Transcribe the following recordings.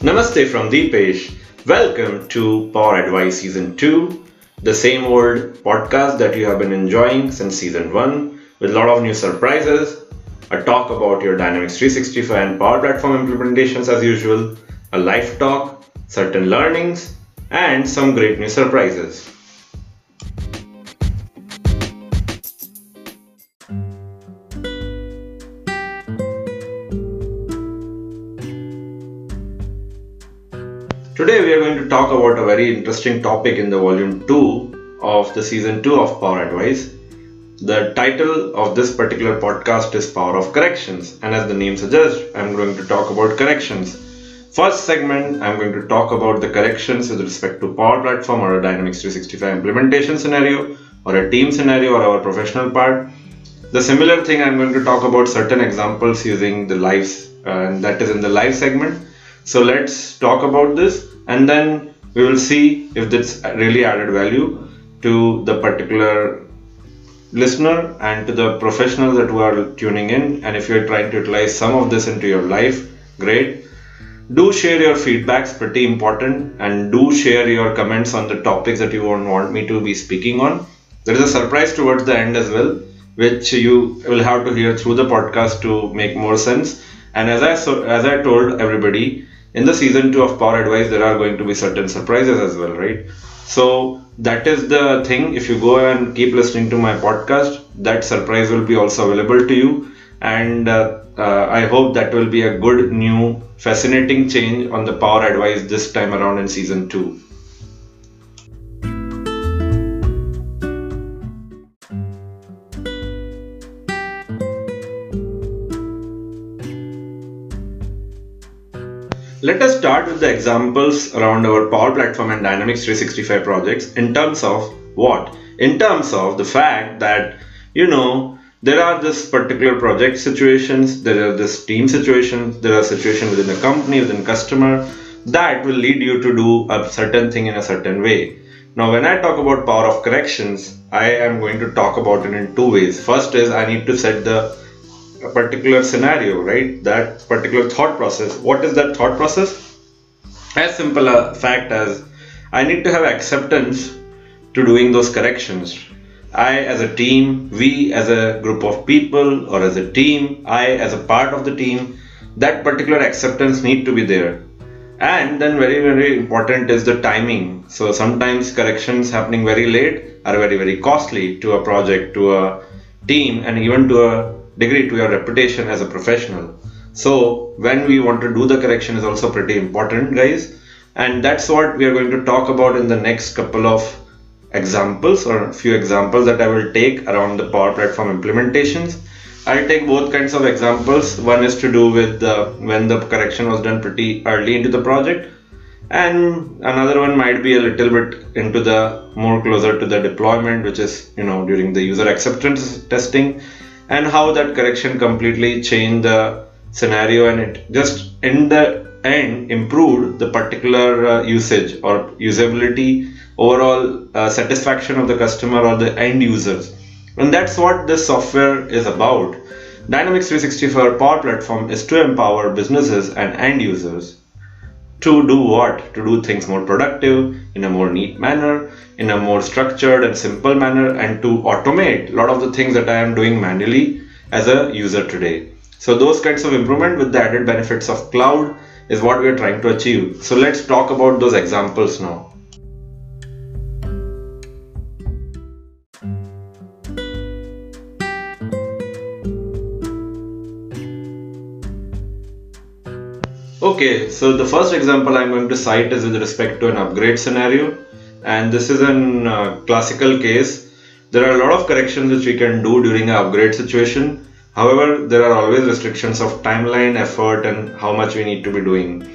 Namaste from Deepesh. Welcome to Power Advice Season 2, the same old podcast that you have been enjoying since Season 1 with a lot of new surprises, a talk about your Dynamics 365 and Power Platform implementations as usual, a live talk, certain learnings, and some great new surprises. Today we are going to talk about a very interesting topic in the volume 2 of the season 2 of Power Advice. The title of this particular podcast is Power of Corrections, and as the name suggests, I'm going to talk about corrections. First segment, I'm going to talk about the corrections with respect to Power Platform or a Dynamics 365 implementation scenario, or a team scenario, or our professional part. The similar thing, I'm going to talk about certain examples using the lives, and that is in the live segment so let's talk about this and then we will see if this really added value to the particular listener and to the professionals that who are tuning in. And if you're trying to utilize some of this into your life great. Do share your feedbacks pretty important. And do share your comments on the topics that you want me to be speaking on. There is a surprise towards the end as well which you will have to hear through the podcast to make more sense. And as i so, as i told everybody in the season 2 of power advice there are going to be certain surprises as well right? So that is the thing. If you go and keep listening to my podcast that surprise will be also available to you. And uh, uh, i hope that will be a good new fascinating change on the power advice this time around in season 2 Let us start with the examples around our Power Platform and Dynamics 365 projects in terms of what? In terms of the fact that, you know, there are this particular project situations, there are this team situations, there are situations within the company, within customer that will lead you to do a certain thing in a certain way. Now, when I talk about power of corrections, I am going to talk about it in two ways. First is I need to set the a particular scenario, right? That particular thought process. What is that thought process? As simple a fact as I need to have acceptance to doing those corrections. I, as a team, we, as a group of people, or as a team, I, as a part of the team, that particular acceptance need to be there. And then, very, very important is the timing. So, sometimes corrections happening very late are very, very costly to a project, to a team, and even to a degree to your reputation as a professional. So when we want to do the correction is also pretty important, guys. And that's what we are going to talk about in the next couple of examples or a few examples that I will take around the Power Platform implementations. I'll take both kinds of examples. One is to do with the, when the correction was done pretty early into the project, and another one might be a little bit into the more closer to the deployment, which is you know during the user acceptance testing and how that correction completely changed the scenario and it just in the end improved the particular uh, usage or usability overall uh, satisfaction of the customer or the end users and that's what this software is about dynamics 365 power platform is to empower businesses and end users to do what? To do things more productive, in a more neat manner, in a more structured and simple manner, and to automate a lot of the things that I am doing manually as a user today. So, those kinds of improvement with the added benefits of cloud is what we are trying to achieve. So, let's talk about those examples now. Okay, so the first example I'm going to cite is with respect to an upgrade scenario, and this is an uh, classical case. There are a lot of corrections which we can do during an upgrade situation. However, there are always restrictions of timeline, effort, and how much we need to be doing.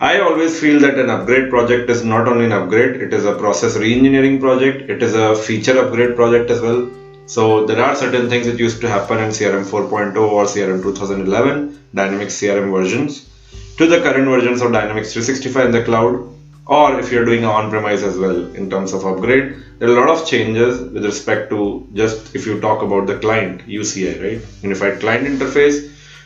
I always feel that an upgrade project is not only an upgrade, it is a process re-engineering project, it is a feature upgrade project as well. So there are certain things that used to happen in CRM 4.0 or CRM 2011 Dynamics CRM versions to the current versions of Dynamics 365 in the cloud or if you're doing on-premise as well in terms of upgrade there are a lot of changes with respect to just if you talk about the client UCI right unified client interface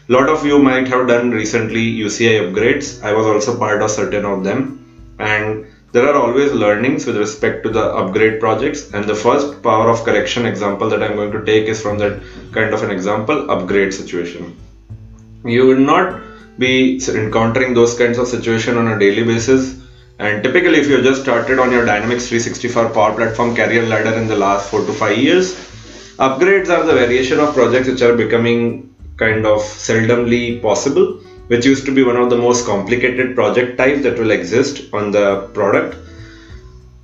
A lot of you might have done recently UCI upgrades. I was also part of certain of them. And there are always learnings with respect to the upgrade projects. And the first power of correction example that I'm going to take is from that kind of an example upgrade situation. You will not be encountering those kinds of situation on a daily basis. And typically, if you just started on your Dynamics 365 Power Platform career ladder in the last four to five years, upgrades are the variation of projects which are becoming kind of seldomly possible, which used to be one of the most complicated project types that will exist on the product.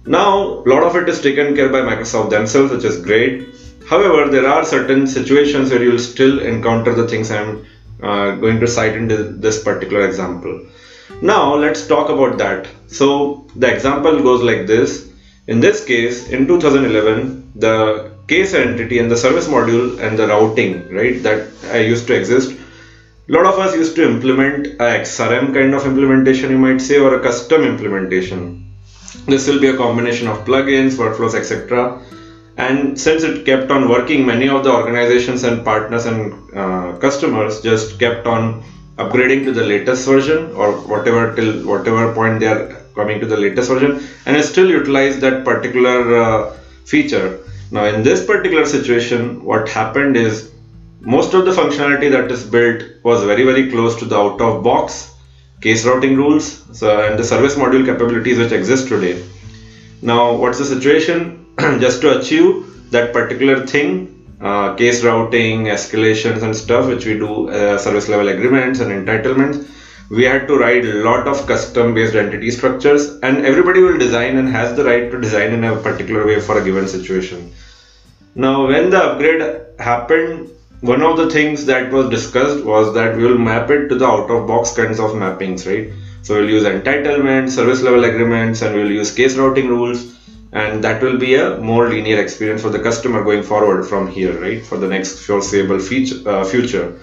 Now, a lot of it is taken care by Microsoft themselves, which is great. However, there are certain situations where you will still encounter the things I'm uh, going to cite in this particular example. Now, let's talk about that. So, the example goes like this. In this case, in 2011, the case entity and the service module and the routing, right, that I used to exist. A lot of us used to implement a XRM kind of implementation, you might say, or a custom implementation. This will be a combination of plugins, workflows, etc. And since it kept on working, many of the organizations and partners and uh, customers just kept on upgrading to the latest version or whatever till whatever point they are coming to the latest version and still utilize that particular uh, feature now in this particular situation, what happened is most of the functionality that is built was very very close to the out of box case routing rules so, and the service module capabilities which exist today. Now what's the situation? Just to achieve that particular thing, uh, case routing, escalations and stuff which we do uh, service level agreements and entitlements, we had to write a lot of custom based entity structures and everybody will design and has the right to design in a particular way for a given situation. Now when the upgrade happened one of the things that was discussed was that we will map it to the out of box kinds of mappings right? So we'll use entitlement service level agreements and we'll use case routing rules and that will be a more linear experience for the customer going forward from here right for the next foreseeable feature, uh, future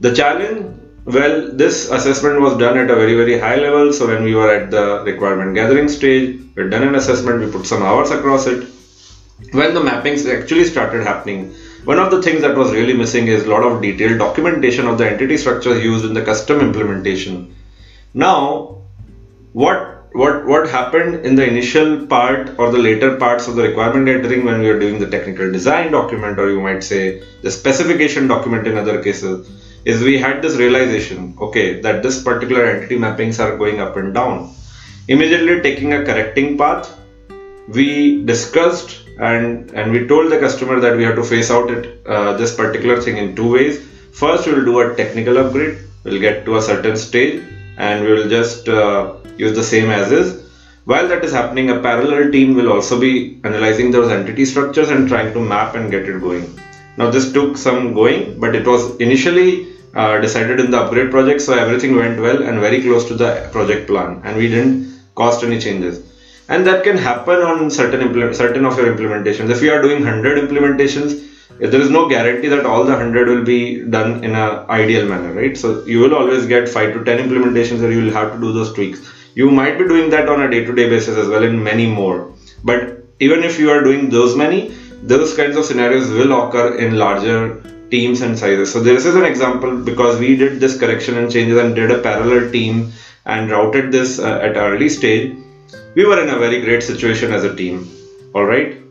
the challenge well, this assessment was done at a very, very high level. So when we were at the requirement gathering stage, we done an assessment, we put some hours across it. When the mappings actually started happening, one of the things that was really missing is a lot of detailed documentation of the entity structure used in the custom implementation. Now, what what what happened in the initial part or the later parts of the requirement gathering when we were doing the technical design document or you might say the specification document in other cases is we had this realization okay that this particular entity mappings are going up and down. Immediately taking a correcting path we discussed and and we told the customer that we have to face out it uh, this particular thing in two ways. First we'll do a technical upgrade. We'll get to a certain stage and we will just uh, use the same as is. While that is happening a parallel team will also be analyzing those entity structures and trying to map and get it going. Now this took some going but it was initially uh, decided in the upgrade project so everything went well and very close to the project plan and we didn't cost any changes. And that can happen on certain certain of your implementations. If you are doing 100 implementations there is no guarantee that all the 100 will be done in an ideal manner right? So you will always get 5 to 10 implementations where you will have to do those tweaks you might be doing that on a day-to-day basis as well in many more but even if you are doing those many those kinds of scenarios will occur in larger teams and sizes. So this is an example because we did this correction and changes and did a parallel team and routed this uh, at early stage. We were in a very great situation as a team. All right.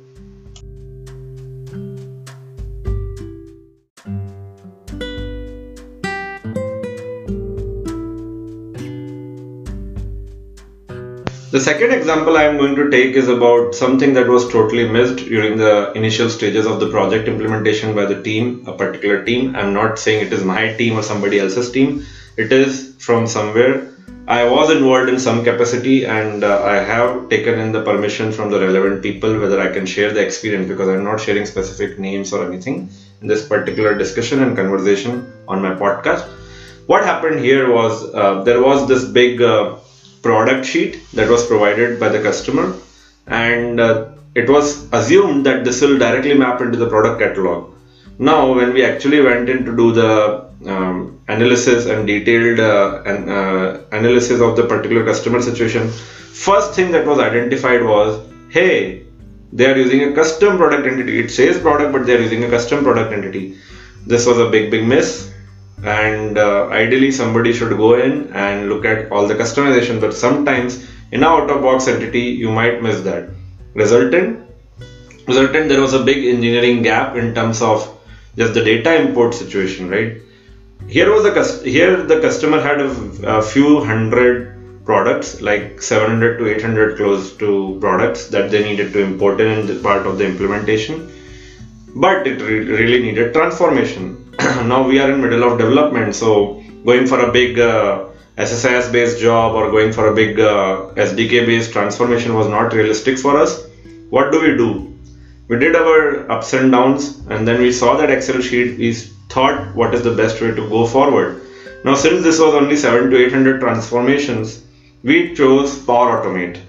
The second example I am going to take is about something that was totally missed during the initial stages of the project implementation by the team, a particular team. I'm not saying it is my team or somebody else's team. It is from somewhere. I was involved in some capacity and uh, I have taken in the permission from the relevant people whether I can share the experience because I'm not sharing specific names or anything in this particular discussion and conversation on my podcast. What happened here was uh, there was this big uh, product sheet that was provided by the customer and uh, it was assumed that this will directly map into the product catalog. Now, when we actually went in to do the um, analysis and detailed uh, uh, analysis of the particular customer situation, first thing that was identified was hey, they are using a custom product entity. It says product, but they are using a custom product entity. This was a big, big miss and uh, ideally somebody should go in and look at all the customization but sometimes in a out of box entity you might miss that. Resultant? Resultant there was a big engineering gap in terms of just the data import situation right? Here was a here the customer had a, a few hundred products like 700 to 800 close to products that they needed to import in, in part of the implementation. But it re- really needed transformation now we are in middle of development so going for a big uh, SSIS based job or going for a big uh, SDK based transformation was not realistic for us. What do we do? We did our ups and downs and then we saw that excel sheet we thought what is the best way to go forward. Now since this was only 7 to 800 transformations we chose power automate.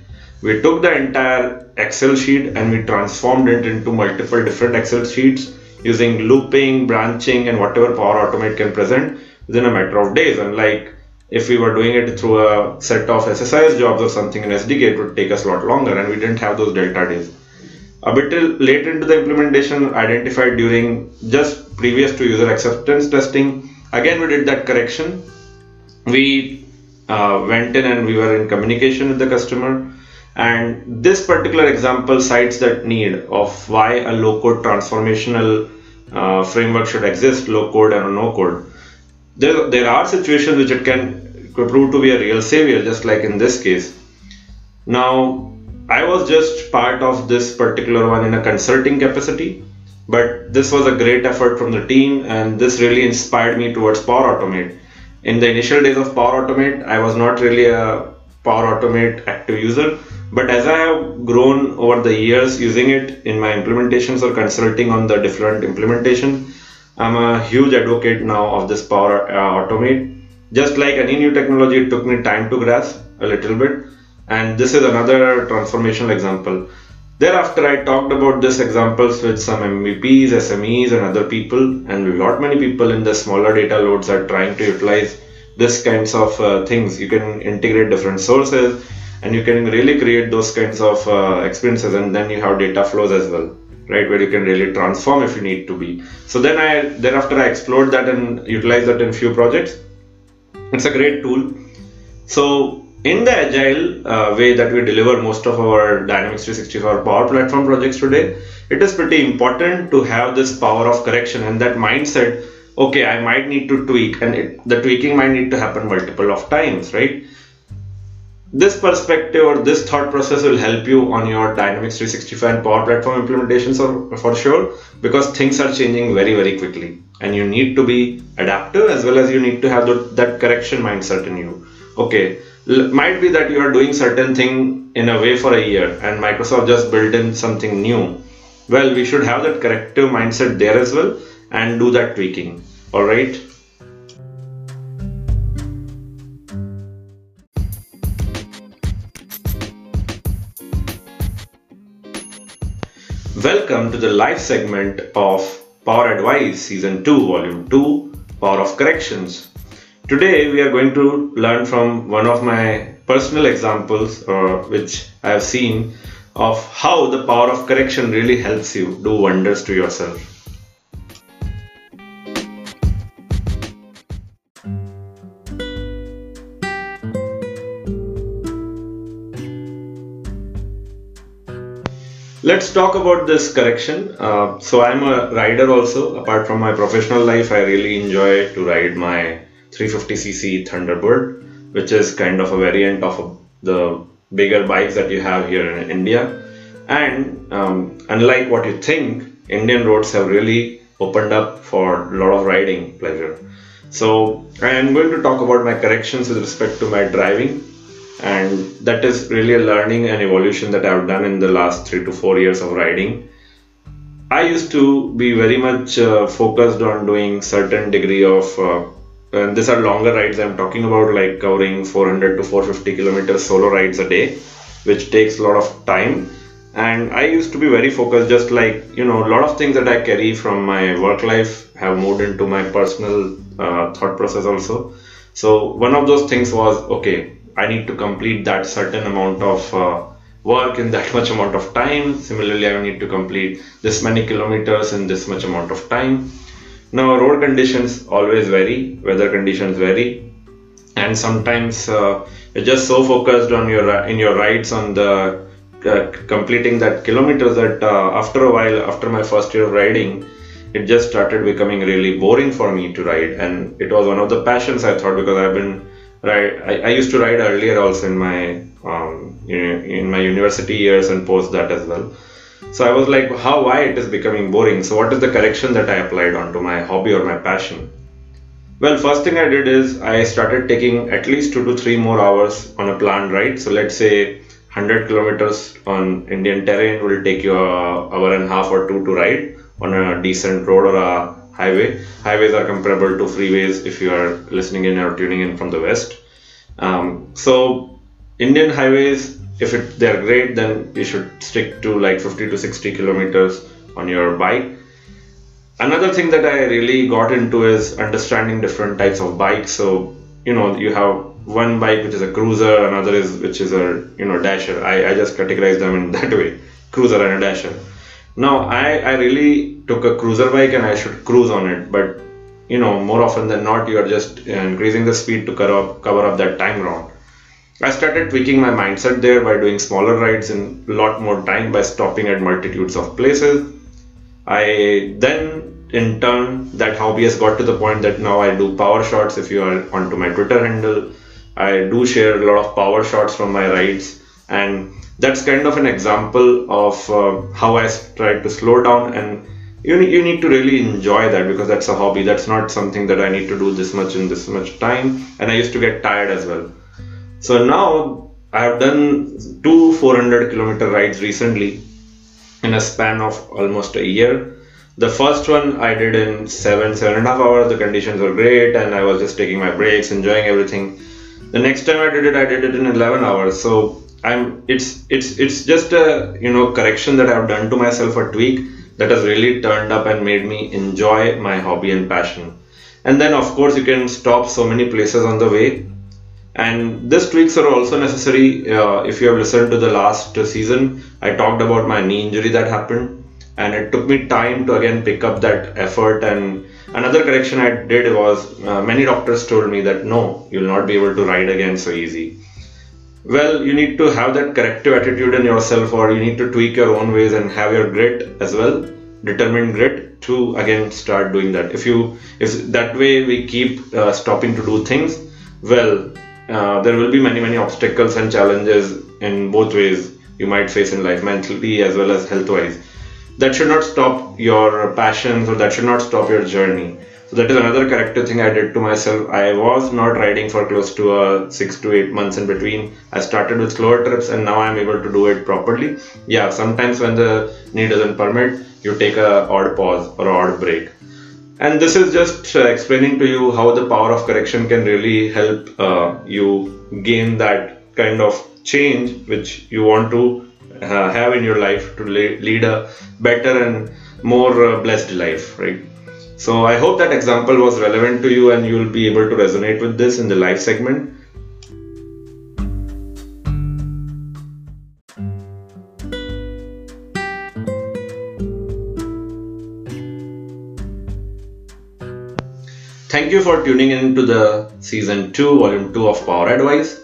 We took the entire excel sheet and we transformed it into multiple different excel sheets using looping branching and whatever power automate can present within a matter of days. Unlike if we were doing it through a set of SSIS jobs or something in SDK, it would take us a lot longer and we didn't have those delta days. A bit late into the implementation identified during just previous to user acceptance testing. Again we did that correction. We uh, went in and we were in communication with the customer. And this particular example cites that need of why a low code transformational uh, framework should exist low code and no code. There, there are situations which it can prove to be a real savior just like in this case. Now I was just part of this particular one in a consulting capacity, but this was a great effort from the team, and this really inspired me towards Power Automate. In the initial days of Power Automate, I was not really a Power Automate active user, but as I have grown over the years using it in my implementations or consulting on the different implementation, I'm a huge advocate now of this Power uh, Automate. Just like any new technology, it took me time to grasp a little bit and this is another transformational example. Thereafter, I talked about this examples with some MVPs, SMEs, and other people, and we got many people in the smaller data loads are trying to utilize this kinds of uh, things. You can integrate different sources, and you can really create those kinds of uh, experiences, and then you have data flows as well, right? Where you can really transform if you need to be. So then I thereafter I explored that and utilized that in few projects. It's a great tool. So in the agile uh, way that we deliver most of our Dynamics 365 Power Platform projects today, it is pretty important to have this power of correction and that mindset. Okay, I might need to tweak, and it, the tweaking might need to happen multiple of times, right? This perspective or this thought process will help you on your Dynamics 365 and Power Platform implementations for, for sure because things are changing very, very quickly. And you need to be adaptive as well as you need to have the, that correction mindset in you. Okay, might be that you are doing certain thing in a way for a year and microsoft just built in something new. Well we should have that corrective mindset there as well and do that tweaking. All right welcome to the live segment of power advice season 2 volume 2 power of corrections Today we are going to learn from one of my personal examples uh, which I have seen of how the power of correction really helps you do wonders to yourself. Let's talk about this correction. Uh, so I'm a rider also. Apart from my professional life, I really enjoy to ride my 350cc Thunderbird, which is kind of a variant of the bigger bikes that you have here in India. And um, unlike what you think, Indian roads have really opened up for a lot of riding pleasure. So I am going to talk about my corrections with respect to my driving, and that is really a learning and evolution that I've done in the last three to four years of riding. I used to be very much uh, focused on doing certain degree of uh, and these are longer rides i'm talking about like covering 400 to 450 kilometers solo rides a day which takes a lot of time and i used to be very focused just like you know a lot of things that i carry from my work life have moved into my personal uh, thought process also so one of those things was okay i need to complete that certain amount of uh, work in that much amount of time. Similarly i need to complete this many kilometers in this much amount of time. Now, road conditions always vary, weather conditions vary, and sometimes uh, you're just so focused on your in your rides on the uh, completing that kilometers that uh, after a while, after my first year of riding, it just started becoming really boring for me to ride, and it was one of the passions I thought because I've been right. I, I used to ride earlier also in my um, in my university years and post that as well. So I was like, how why it is becoming boring? So what is the correction that I applied onto my hobby or my passion? Well, first thing I did is I started taking at least two to three more hours on a planned ride. So let's say 100 kilometers on Indian terrain will take you a hour and a half or two to ride on a decent road or a highway. Highways are comparable to freeways if you are listening in or tuning in from the west. Um, so Indian highways, if it, they're great, then you should stick to like 50 to 60 kilometers on your bike. Another thing that I really got into is understanding different types of bikes. So you know you have one bike which is a cruiser, another is which is a you know dasher. I, I just categorize them in that way, cruiser and a dasher. Now I, I really took a cruiser bike and I should cruise on it, but you know more often than not you are just increasing the speed to cover up, cover up that time round. I started tweaking my mindset there by doing smaller rides in a lot more time by stopping at multitudes of places. I then in turn that hobby has got to the point that now I do power shots if you are onto my Twitter handle. I do share a lot of power shots from my rides and that's kind of an example of uh, how I tried to slow down and you you need to really enjoy that because that's a hobby. That's not something that I need to do this much in this much time. And I used to get tired as well. So now I have done two 400 kilometer rides recently in a span of almost a year. The first one I did in seven seven and a half hours. The conditions were great and I was just taking my breaks enjoying everything. The next time I did it I did it in 11 hours. So I'm it's it's it's just a you know correction that I've done to myself a tweak that has really turned up and made me enjoy my hobby and passion. And then of course you can stop so many places on the way. And these tweaks are also necessary. Uh, if you have listened to the last season, I talked about my knee injury that happened, and it took me time to again pick up that effort. And another correction I did was uh, many doctors told me that no, you'll not be able to ride again so easy well you need to have that corrective attitude in yourself or you need to tweak your own ways and have your grit as well determined grit to again start doing that. If you if that way we keep uh, stopping to do things well uh, there will be many many obstacles and challenges in both ways you might face in life mentally as well as health wise that should not stop your passions or that should not stop your journey so that is another corrective thing I did to myself. I was not riding for close to uh, six to eight months in between. I started with slower trips and now I'm able to do it properly. Yeah, sometimes when the knee doesn't permit, you take a odd pause or odd break. And this is just uh, explaining to you how the power of correction can really help uh, you gain that kind of change which you want to uh, have in your life to lead a better and more uh, blessed life, right? So I hope that example was relevant to you and you will be able to resonate with this in the live segment. Thank you for tuning in to the season 2, volume 2 of Power Advice.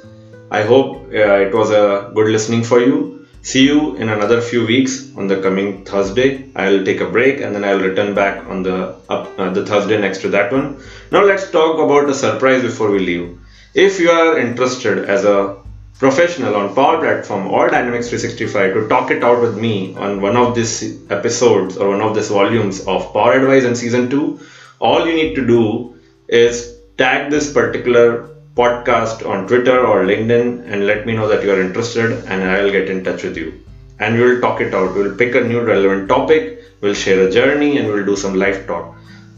I hope uh, it was a good listening for you. See you in another few weeks on the coming Thursday. I'll take a break and then I'll return back on the up, uh, the Thursday next to that one. Now let's talk about a surprise before we leave. If you are interested as a professional on Power Platform or Dynamics 365 to talk it out with me on one of these episodes or one of these volumes of Power Advice in season 2, all you need to do is tag this particular podcast on Twitter or LinkedIn and let me know that you are interested and I'll get in touch with you. And we'll talk it out. We'll pick a new relevant topic, we'll share a journey, and we'll do some live talk.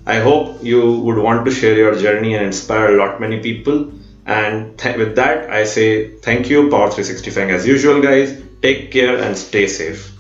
I hope you would want to share your journey and inspire a lot many people. And th- with that, I say thank you, Power 365 as usual, guys. Take care and stay safe.